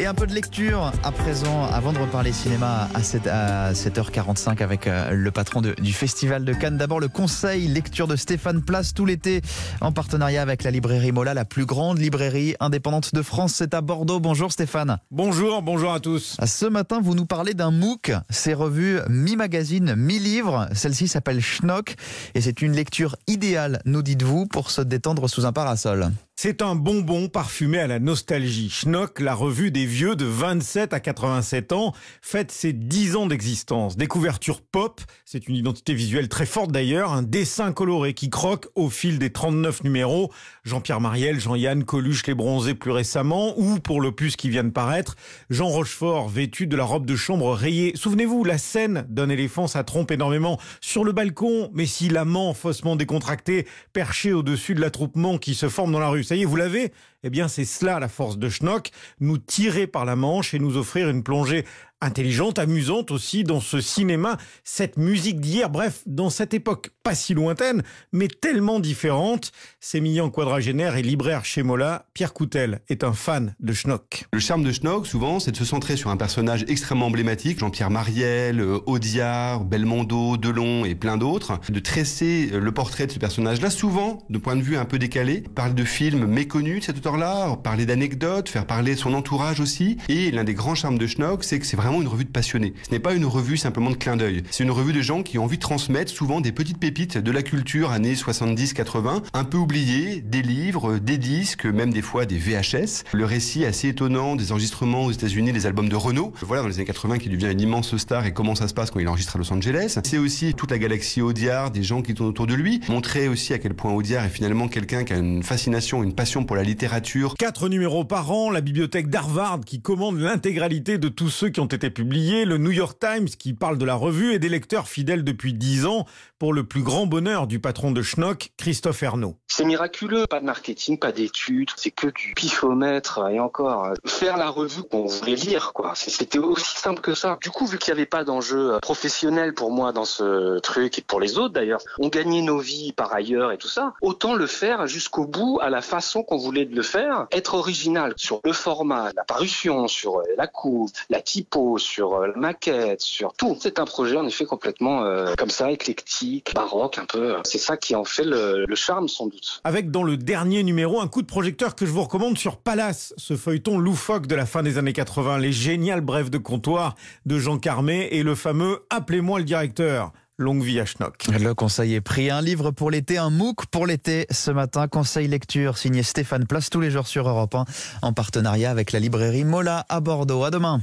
Et un peu de lecture à présent, avant de reparler cinéma à 7h45 avec euh, le patron du Festival de Cannes. D'abord le conseil lecture de Stéphane Place tout l'été en partenariat avec la librairie Mola, la plus grande librairie indépendante de France. C'est à Bordeaux. Bonjour Stéphane. Bonjour, bonjour à tous. Ce matin, vous nous parlez d'un MOOC, ces revues mi-magazine, mi-livre. Celle-ci s'appelle Schnock et c'est une lecture idéale, nous dites-vous, pour se détendre sous un parasol. C'est un bonbon parfumé à la nostalgie. Schnock, la revue des vieux de 27 à 87 ans, fête ses 10 ans d'existence. Découverture pop, c'est une identité visuelle très forte d'ailleurs, un dessin coloré qui croque au fil des 39 numéros. Jean-Pierre Mariel, Jean-Yann Coluche les bronzés plus récemment, ou pour l'opus qui vient de paraître, Jean Rochefort vêtu de la robe de chambre rayée. Souvenez-vous, la scène d'un éléphant, ça trompe énormément. Sur le balcon, mais si l'amant faussement décontracté, perché au-dessus de l'attroupement qui se forme dans la rue. Ça y est, vous l'avez. Eh bien, c'est cela la force de Schnock, nous tirer par la manche et nous offrir une plongée intelligente, amusante aussi dans ce cinéma, cette musique d'hier, bref, dans cette époque pas si lointaine, mais tellement différente. Sémillant quadragénaire et libraire chez Mola, Pierre Coutel est un fan de Schnock. Le charme de Schnock, souvent, c'est de se centrer sur un personnage extrêmement emblématique, Jean-Pierre Mariel, Audiard, Belmondo, Delon et plein d'autres, de tresser le portrait de ce personnage-là, souvent de point de vue un peu décalé, parler de films méconnus de cet auteur-là, parler d'anecdotes, faire parler son entourage aussi. Et l'un des grands charmes de Schnock, c'est que c'est vraiment une revue de passionnés. Ce n'est pas une revue simplement de clin d'œil. C'est une revue de gens qui ont envie de transmettre souvent des petites pépites de la culture années 70-80, un peu oubliées, des livres, des disques, même des fois des VHS. Le récit assez étonnant des enregistrements aux États-Unis des albums de Renault. Voilà, dans les années 80, qui devient une immense star et comment ça se passe quand il enregistre à Los Angeles. C'est aussi toute la galaxie Audiard, des gens qui tournent autour de lui. Montrer aussi à quel point Audiard est finalement quelqu'un qui a une fascination, une passion pour la littérature. Quatre numéros par an, la bibliothèque d'Harvard qui commande l'intégralité de tous ceux qui ont été publiés, le New York Times qui parle de la revue et des lecteurs fidèles depuis dix ans pour le plus grand bonheur du patron de Schnock, Christophe Ernaud. C'est miraculeux, pas de marketing, pas d'études, c'est que du pifomètre et encore faire la revue qu'on voulait lire quoi. C'était aussi simple que ça. Du coup, vu qu'il n'y avait pas d'enjeu professionnel pour moi dans ce truc et pour les autres d'ailleurs, on gagnait nos vies par ailleurs et tout ça, autant le faire jusqu'au bout à la façon qu'on voulait le faire, être original sur le format, la parution, sur la couve, la typo, sur la maquette, sur tout. C'est un projet en effet complètement euh, comme ça, éclectique, baroque un peu. C'est ça qui en fait le, le charme sans doute. Avec dans le dernier numéro un coup de projecteur que je vous recommande sur Palace, ce feuilleton loufoque de la fin des années 80, les géniales brèves de comptoir de Jean Carmé et le fameux Appelez-moi le directeur. Longue vie à Schnock. Le conseil est pris. Un livre pour l'été, un MOOC pour l'été. Ce matin, conseil lecture signé Stéphane Place tous les jours sur Europe 1 en partenariat avec la librairie Mola à Bordeaux. À demain.